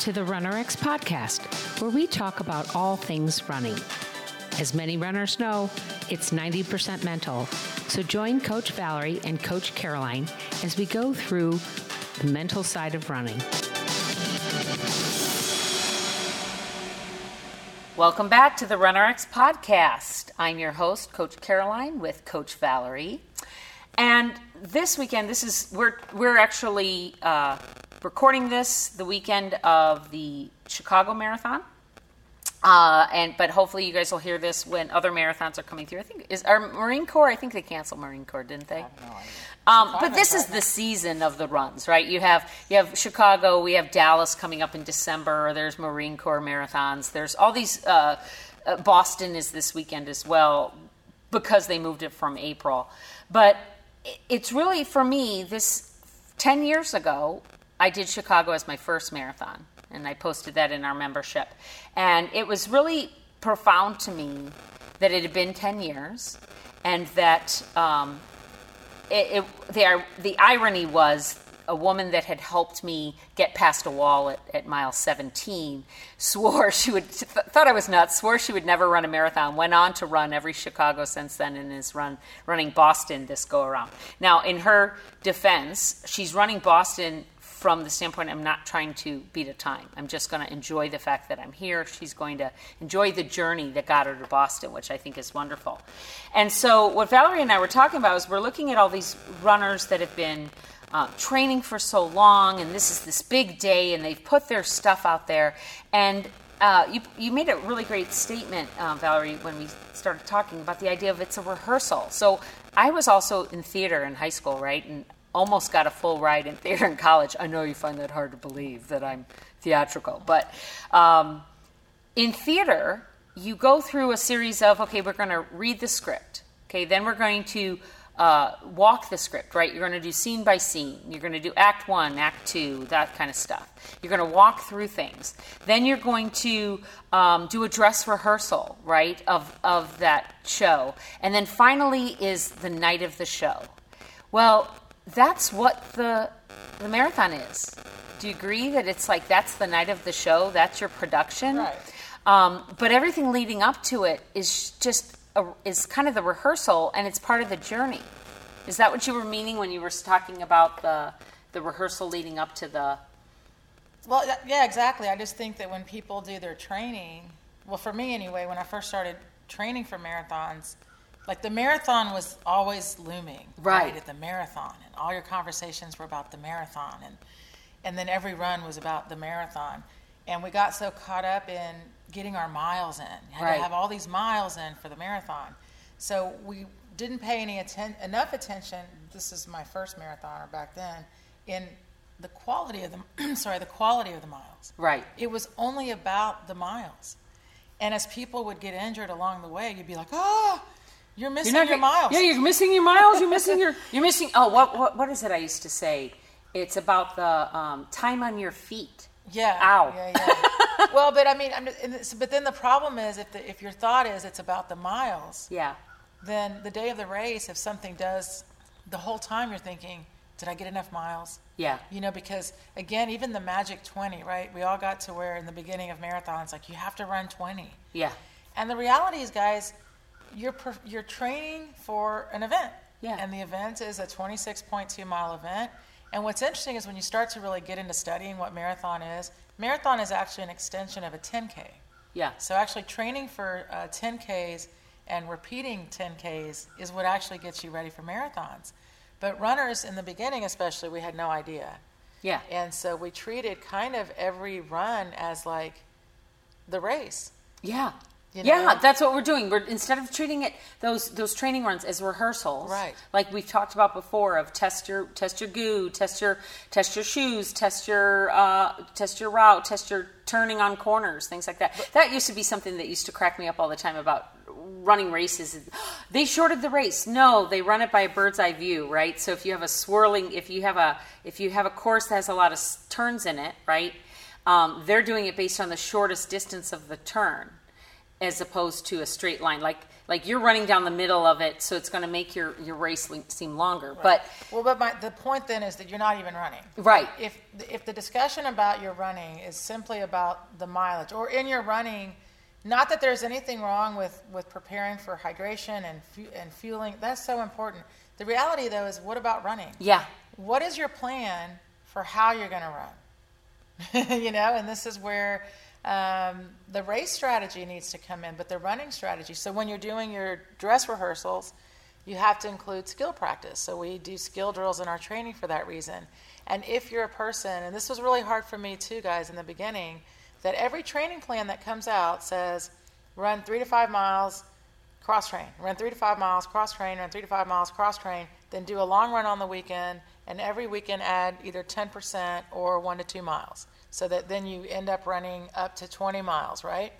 to the RunRX podcast, where we talk about all things running. As many runners know, it's 90% mental. So join Coach Valerie and Coach Caroline as we go through the mental side of running. Welcome back to the RunRX podcast. I'm your host, Coach Caroline, with Coach Valerie. And this weekend, this is we're we're actually uh, recording this the weekend of the Chicago Marathon. Uh, and but hopefully you guys will hear this when other marathons are coming through. I think is our Marine Corps. I think they canceled Marine Corps, didn't they? Um, but this is the season of the runs, right? You have you have Chicago, we have Dallas coming up in December. There's Marine Corps marathons. There's all these. Uh, uh, Boston is this weekend as well because they moved it from April. But it's really for me this 10 years ago i did chicago as my first marathon and i posted that in our membership. And it was really profound to me that it had been 10 years and that um, it, it, the, the irony was a woman that had helped me get past a wall at, at mile 17 swore she would th- thought I was nuts swore she would never run a marathon went on to run every Chicago since then and is run running Boston this go around. Now in her defense she's running Boston from the standpoint I'm not trying to beat a time. I'm just going to enjoy the fact that I'm here. She's going to enjoy the journey that got her to Boston, which I think is wonderful. And so, what Valerie and I were talking about is we're looking at all these runners that have been uh, training for so long, and this is this big day, and they've put their stuff out there. And uh, you, you made a really great statement, uh, Valerie, when we started talking about the idea of it's a rehearsal. So I was also in theater in high school, right? And almost got a full ride in theater in college. I know you find that hard to believe that I'm theatrical, but um, in theater, you go through a series of okay, we're going to read the script. Okay, then we're going to uh, walk the script, right? You're going to do scene by scene. You're going to do act one, act two, that kind of stuff. You're going to walk through things. Then you're going to um, do a dress rehearsal, right, of, of that show. And then finally is the night of the show. Well, that's what the, the marathon is. Do you agree that it's like that's the night of the show? That's your production? Right. Um, but everything leading up to it is just a, is kind of the rehearsal and it's part of the journey. Is that what you were meaning when you were talking about the the rehearsal leading up to the? Well, yeah, exactly. I just think that when people do their training, well, for me anyway, when I first started training for marathons, like the marathon was always looming Right. at the marathon, and all your conversations were about the marathon, and and then every run was about the marathon, and we got so caught up in getting our miles in, you had Right. to have all these miles in for the marathon, so we didn't pay any atten- enough attention. This is my first marathoner back then, in the quality of the sorry the quality of the miles. Right. It was only about the miles. And as people would get injured along the way, you'd be like, oh, you're missing your get- miles. Yeah, you're missing your miles. You're missing your. You're missing. Oh, what what what is it? I used to say. It's about the um, time on your feet. Yeah. Ow. Yeah, yeah. well, but I mean, I'm, and but then the problem is if, the, if your thought is it's about the miles, Yeah. then the day of the race, if something does, the whole time you're thinking, did I get enough miles? Yeah. You know, because again, even the magic 20, right? We all got to where in the beginning of marathons, like you have to run 20. Yeah. And the reality is, guys, you're you're training for an event. Yeah. And the event is a 26.2 mile event. And what's interesting is when you start to really get into studying what marathon is, marathon is actually an extension of a 10K. Yeah. So actually training for uh, 10Ks and repeating 10Ks is what actually gets you ready for marathons. But runners in the beginning, especially, we had no idea. Yeah. And so we treated kind of every run as like the race. Yeah. You yeah, that's what we're doing. We're instead of treating it those those training runs as rehearsals, Right. Like we've talked about before, of test your test your goo, test your test your shoes, test your uh, test your route, test your turning on corners, things like that. that used to be something that used to crack me up all the time about running races. They shorted the race. No, they run it by a bird's eye view, right? So if you have a swirling, if you have a if you have a course that has a lot of turns in it, right? Um, they're doing it based on the shortest distance of the turn as opposed to a straight line. Like like you're running down the middle of it, so it's going to make your your race seem longer. But Well, but my, the point then is that you're not even running. right, If, if the discussion about your running is simply about the mileage, or in your running, not that there's anything wrong with, with preparing for hydration and, fu- and fueling, that's so important. The reality though is what about running? yeah, What is your plan for how you're going to run? you know, and this is where um, the race strategy needs to come in, but the running strategy. So when you're doing your dress rehearsals, you have to include skill practice. So we do skill drills in our training for that reason. And if you're a person, and this was really hard for me too, guys, in the beginning, that every training plan that comes out says run three to five miles, cross train, run three to five miles, cross train, run three to five miles, cross train, then do a long run on the weekend, and every weekend add either 10% or one to two miles. So that then you end up running up to 20 miles, right?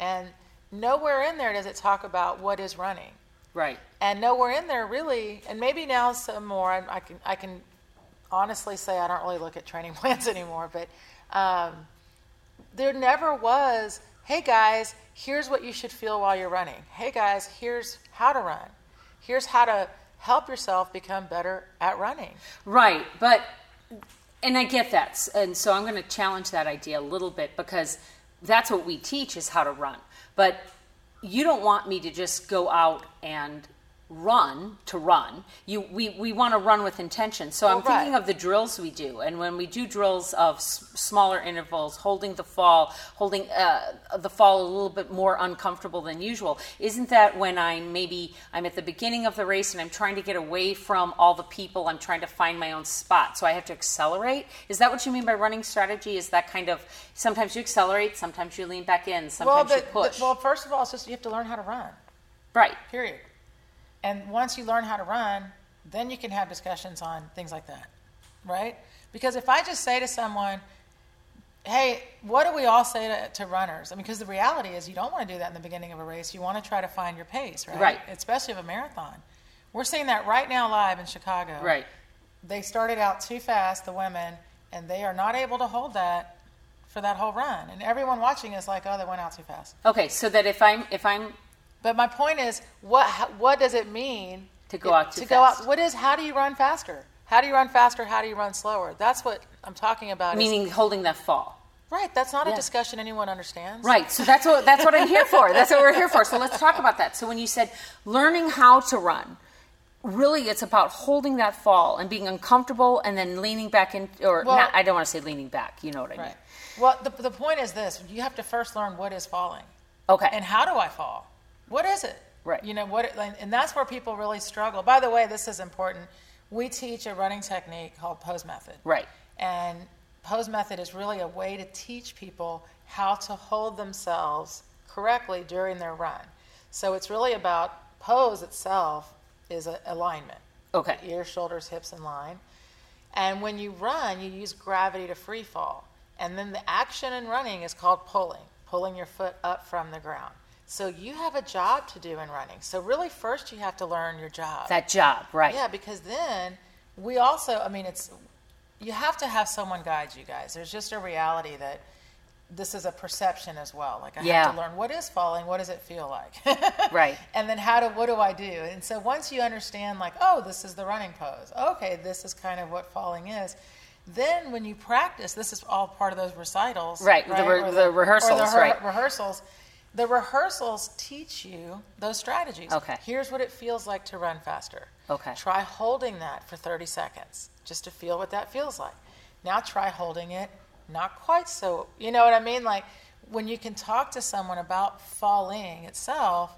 And nowhere in there does it talk about what is running. right, And nowhere in there really, and maybe now some more. I, I can I can honestly say I don't really look at training plans anymore, but um, there never was. Hey guys, here's what you should feel while you're running. Hey guys, here's how to run. Here's how to help yourself become better at running. right. But and I get that, and so I'm going to challenge that idea a little bit because that's what we teach is how to run. But you don't want me to just go out and run to run. You we, we want to run with intention. So I'm right. thinking of the drills we do, and when we do drills of s- smaller intervals, holding the fall, holding uh, the fall a little bit more uncomfortable than usual, isn't that when I'm maybe I'm at the beginning of the race and I'm trying to get away from all the people, I'm trying to find my own spot, so I have to accelerate? Is that what you mean by running strategy? Is that kind of sometimes you accelerate, sometimes you lean back in, sometimes well, you push? but- well, first of all, it's just you have to learn how to run. right. Period. And once you learn how to run, then you can have discussions on things like that, right? Because if I just say to someone, hey, what do we all say to, to runners? I mean, because the reality is you don't want to do that in the beginning of a race. You want to try to find your pace, right? Right. Especially of a marathon. We're seeing that right now live in Chicago. Right. They started out too fast, the women, and they are not able to hold that for that whole run. And everyone watching is like, oh, they went out too fast. Okay, so that if I'm if I'm But my point is, what what does it mean To go out to go out? What is? How do you run faster? How do you run faster? How do you run slower? That's what I'm talking about. is- meaning holding that fall. right. That's not Yeah. a discussion anyone understands. Right. So that's what that's what I'm here for. That's what we're here for. So let's talk about that. So when you said learning how to run, really it's about holding that fall and being uncomfortable and then leaning back in or Well- not, I don't want to say leaning back, you know what I mean. Right. Well, the the point is this: you have to first learn what is falling, Okay. and how do I fall? What is it? Right. You know what? And that's where people really struggle. By the way, this is important. We teach a running technique called pose method. right. And pose method is really a way to teach people how to hold themselves correctly during their run. So it's really about pose itself is a, alignment. Okay. Ears, shoulders, hips in line. And when you run, you use gravity to free fall. And then the action in running is called pulling, pulling your foot up from the ground. So you have a job to do in running. So really first you have to learn your job. That job, right. Yeah, because then we also, I mean, it's, you have to have someone guide you guys. There's just a reality that this is a perception as well. Like I Yeah. have to learn what is falling, what does it feel like? Right. And then how do, what do I do? And so once you understand like, oh, this is the running pose. Okay, this is kind of what falling is. Then when you practice, this is all part of those recitals. Right, the re- the or rehearsals, the right. Rehearsals. The rehearsals teach you those strategies. Okay. Here's what it feels like to run faster. Okay. Try holding that for 30 seconds just to feel what that feels like. Now try holding it not quite so, you know what I mean? Like when you can talk to someone about falling itself,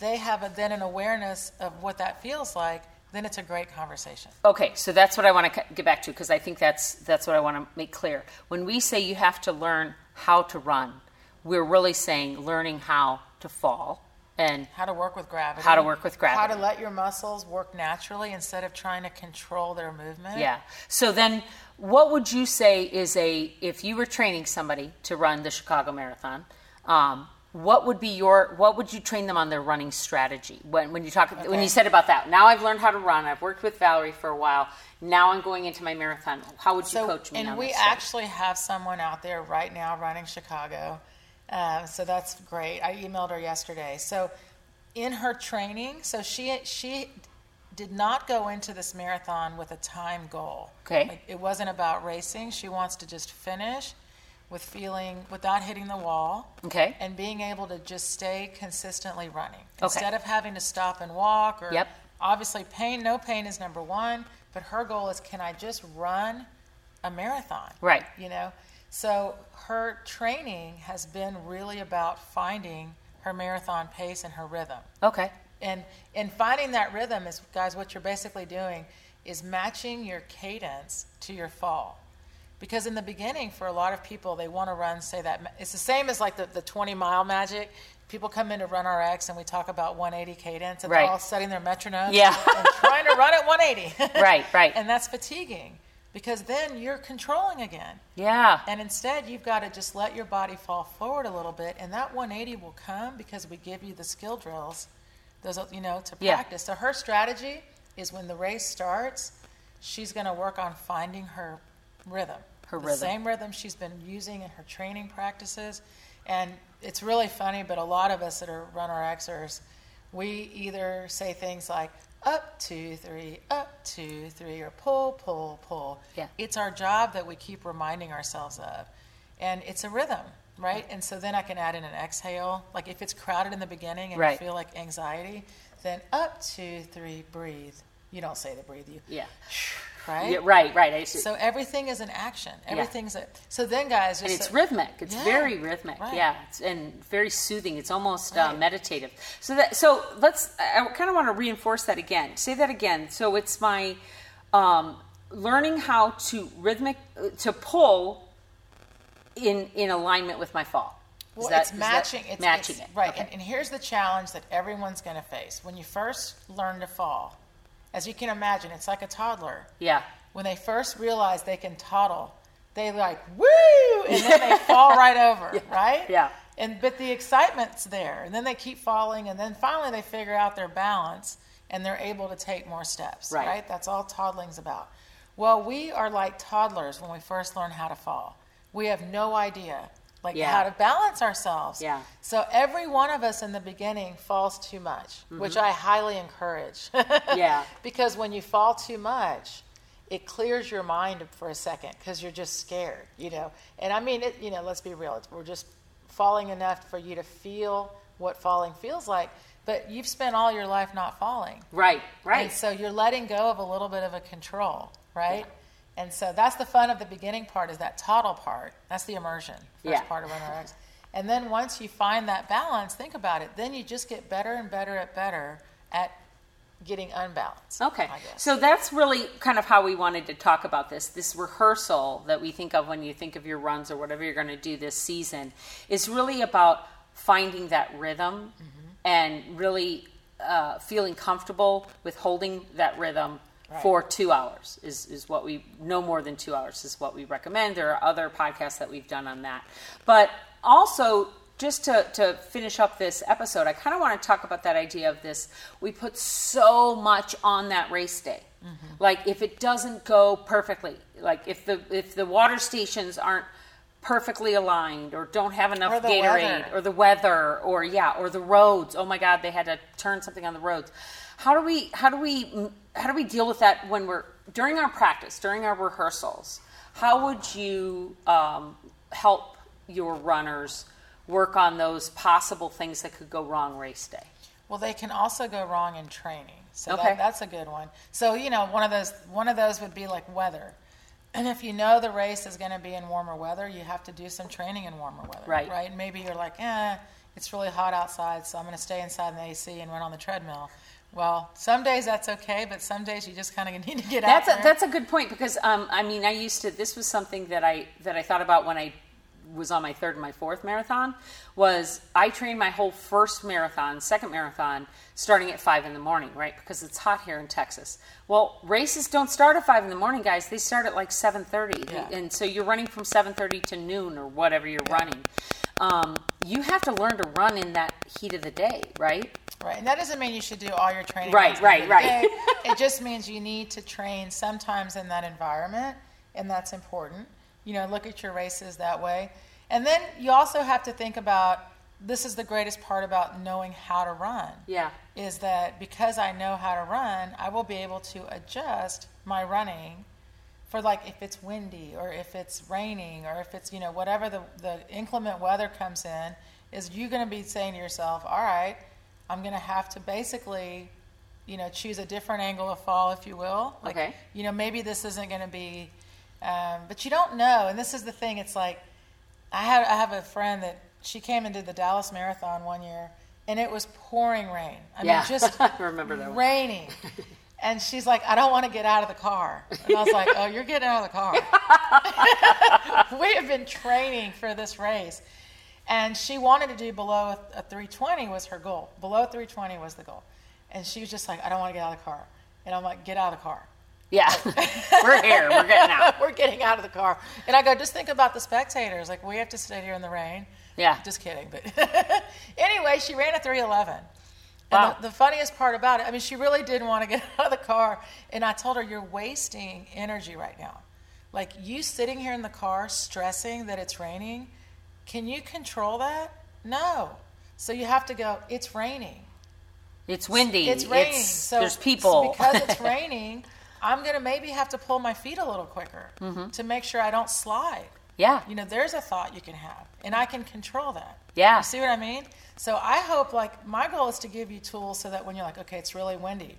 they have a, then an awareness of what that feels like, then it's a great conversation. Okay, so that's what I want to get back to because I think that's that's what I want to make clear. When we say you have to learn how to run, we're really saying learning how to fall and How to work with gravity. How to work with gravity. How to let your muscles work naturally instead of trying to control their movement. yeah. So then what would you say is a if you were training somebody to run the Chicago Marathon, um, what would be your what would you train them on their running strategy? When when you talk when you said about that now I've learned how to run. I've worked with Valerie for a while. Now I'm going into my marathon. How would you So, coach me and we actually have someone out there right now running Chicago, Uh, so that's great. I emailed her yesterday. So in her training, so she she did not go into this marathon with a time goal. Okay. Like, it wasn't about racing. She wants to just finish with feeling without hitting the wall. Okay. And being able to just stay consistently running Okay. instead of having to stop and walk or Yep. obviously pain no pain is number 1, but her goal is can I just run a marathon? Right. You know. So her training has been really about finding her marathon pace and her rhythm Okay. and and finding that rhythm is guys what you're basically doing is matching your cadence to your fall because in the beginning for a lot of people they want to run say that it's the same as like the, the 20 mile magic people come in to RunRX and we talk about 180 cadence and Right. they're all setting their metronomes Yeah. and trying to run at 180 Right, right. and that's fatiguing because then you're controlling again Yeah. and instead, you've got to just let your body fall forward a little bit, and that 180 will come because we give you the skill drills, those you know, to Yeah. practice. So her strategy is when the race starts, she's going to work on finding her rhythm, Her the rhythm. same rhythm she's been using in her training practices. And it's really funny, but a lot of us that are runner Xers, we either say things like up two three, up two three, or pull pull pull. Yeah. It's our job that we keep reminding ourselves of, and it's a rhythm, right? And so then I can add in an exhale, like if it's crowded in the beginning and Right. you feel like anxiety, then up two three, breathe. You don't say the breathe, you Yeah. right. Yeah, right, right. I see. So everything is an action. Everything's a. So then, guys, and it's so- rhythmic. It's Yeah, very rhythmic. right. Yeah, it's, and very soothing. It's almost uh, meditative. So that so let's. I kind of want to reinforce that again. Say that again. So it's my um, learning how to rhythmic uh, to pull in in alignment with my fall. Well, that- it's matching. it's, matching it's- it. Right. Okay. And, and here's the challenge that everyone's going to face when you first learn to fall. As you can imagine, it's like a toddler. yeah. When they first realize they can toddle, they like woo, and then they fall right over, right? yeah. And but the excitement's there, and then they keep falling, and then finally they figure out their balance, and they're able to take more steps. Right. right? That's all toddling's about. Well, we are like toddlers when we first learn how to fall. We have no idea like Yeah. how to balance ourselves. Yeah. So every one of us in the beginning falls too much, which I highly encourage. Mm-hmm. Yeah. Because when you fall too much, it clears your mind for a second because you're just scared, you know. And I mean, it, you know, let's be real. It's, we're just falling enough for you to feel what falling feels like. But you've spent all your life not falling. Right. Right. And so you're letting go of a little bit of a control, right? And so that's the fun of the beginning part is that toddle part. That's the immersion, first Yeah. part of NRX. And then once you find that balance, think about it. Then you just get better and better at better at getting unbalanced. Okay. So that's really kind of how we wanted to talk about this. This rehearsal that we think of when you think of your runs or whatever you're going to do this season is really about finding that rhythm Mm-hmm. and really uh, feeling comfortable with holding that rhythm Right. for two hours is, is what we no more than two hours is what we recommend. There are other podcasts that we've done on that. But also just to, to finish up this episode i kind of want to talk about that idea of this we put so much on that race day. Mm-hmm. Like if it doesn't go perfectly like if the if the water stations aren't perfectly aligned or don't have enough Or gatorade weather. or the weather or yeah or the roads oh my god they had to turn something on the roads how do we how do we how do we deal with that when we're during our practice during our rehearsals how would you um, help your runners work on those possible things that could go wrong race day Well, they can also go wrong in training. So Okay. that, that's a good one. So, you know, one of those one of those would be like weather. And if you know the race is going to be in warmer weather, you have to do some training in warmer weather. Right. Right. Maybe you're like, eh, it's really hot outside, so I'm going to stay inside in the AC and run on the treadmill. Well, some days that's okay, but some days you just kind of need to get That's out a, there. that's a good point because um, I mean I used to this was something that I that I thought about when I was on my third and my fourth marathon was I trained my whole first marathon, second marathon, starting at five in the morning, right? Because it's hot here in Texas. Well, races don't start at five in the morning, guys. They start at like seven thirty, Yeah. and so you're running from seven thirty to noon or whatever you're running. Um, you have to learn to run in that heat of the day, right? Right, and that doesn't mean you should do all your training. Right, right, right. it just means you need to train sometimes in that environment, and that's important. You know, look at your races that way. And then you also have to think about this is the greatest part about knowing how to run. Yeah. Is that because I know how to run, I will be able to adjust my running for like if it's windy or if it's raining or if it's, you know, whatever the, the inclement weather comes in, is you going to be saying to yourself, all right, I'm going to have to basically, you know, choose a different angle of fall, if you will. Like, Okay. You know, maybe this isn't going to be, um, but you don't know. And this is the thing. It's like, I have I have a friend that she came and did the Dallas Marathon one year, and it was pouring rain. I Yeah. mean, just I remember that raining. And she's like, I don't want to get out of the car. And I was like, Oh, you're getting out of the car. we have been training for this race. And she wanted to do below a, a 320 was her goal. Below 320 was the goal. And she was just like, I don't want to get out of the car. And I'm like, get out of the car. Yeah. We're here. We're getting out. We're getting out of the car. And I go, just think about the spectators. Like, we have to stay here in the rain. Yeah. Just kidding. But anyway, she ran a 311. Wow. And the, the funniest part about it, I mean, she really didn't want to get out of the car. And I told her, you're wasting energy right now. Like, you sitting here in the car stressing that it's raining, can you control that? No. So you have to go, it's raining. It's windy. It's raining. It's- so there's people. because it's raining, I'm gonna maybe have to pull my feet a little quicker mm-hmm. to make sure I don't slide. yeah. You know, there's a thought you can have, and I can control that. Yeah. You see what I mean? So I hope, like, my goal is to give you tools so that when you're like, okay, it's really windy,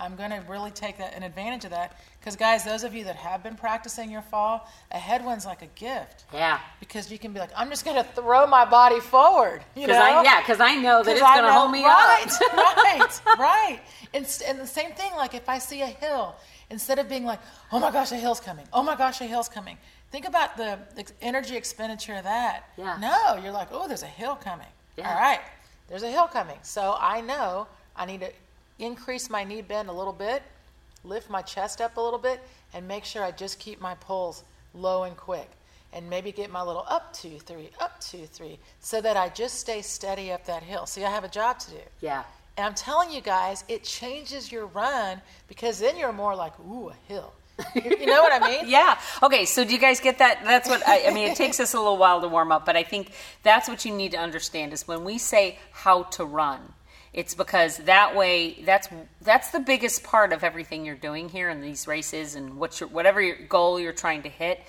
I'm going to really take that an advantage of that. Because, guys, those of you that have been practicing your fall, a headwind's like a gift. Yeah. Because you can be like, I'm just going to throw my body forward. You know? I yeah, because I know that it's going to hold me right, up. right, right. And, and the same thing, like if I see a hill, instead of being like, oh my gosh, a hill's coming, oh my gosh, a hill's coming, think about the energy expenditure of that. Yeah. No, you're like, oh, there's a hill coming. Yeah. All right, there's a hill coming. So I know I need to increase my knee bend a little bit, lift my chest up a little bit, and make sure I just keep my pulls low and quick. And maybe get my little up two, three, up two, three, so that I just stay steady up that hill. See, I have a job to do. Yeah. And I'm telling you guys, it changes your run because then you're more like, ooh, a hill. You you know what I mean? Yeah. Okay. So do you guys get that? That's what I, I mean. It takes us a little while to warm up, but I think that's what you need to understand is when we say how to run, it's because that way that's that's the biggest part of everything you're doing here in these races and your whatever your goal you're trying to hit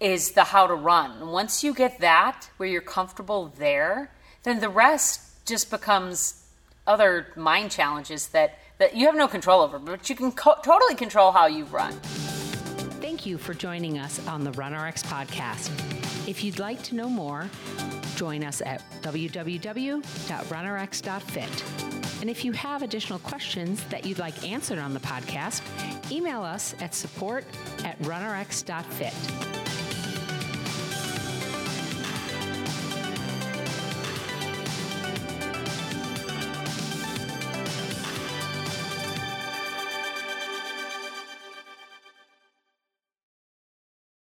is the how to run. Once you get that where you're comfortable there, then the rest just becomes other mind challenges that that you have no control over, but you can co- totally control how you run. Thank you for joining us on the RunRx podcast. If you'd like to know more, join us at www.runrx.fit. And if you have additional questions that you'd like answered on the podcast, email us at support at runrx.fit.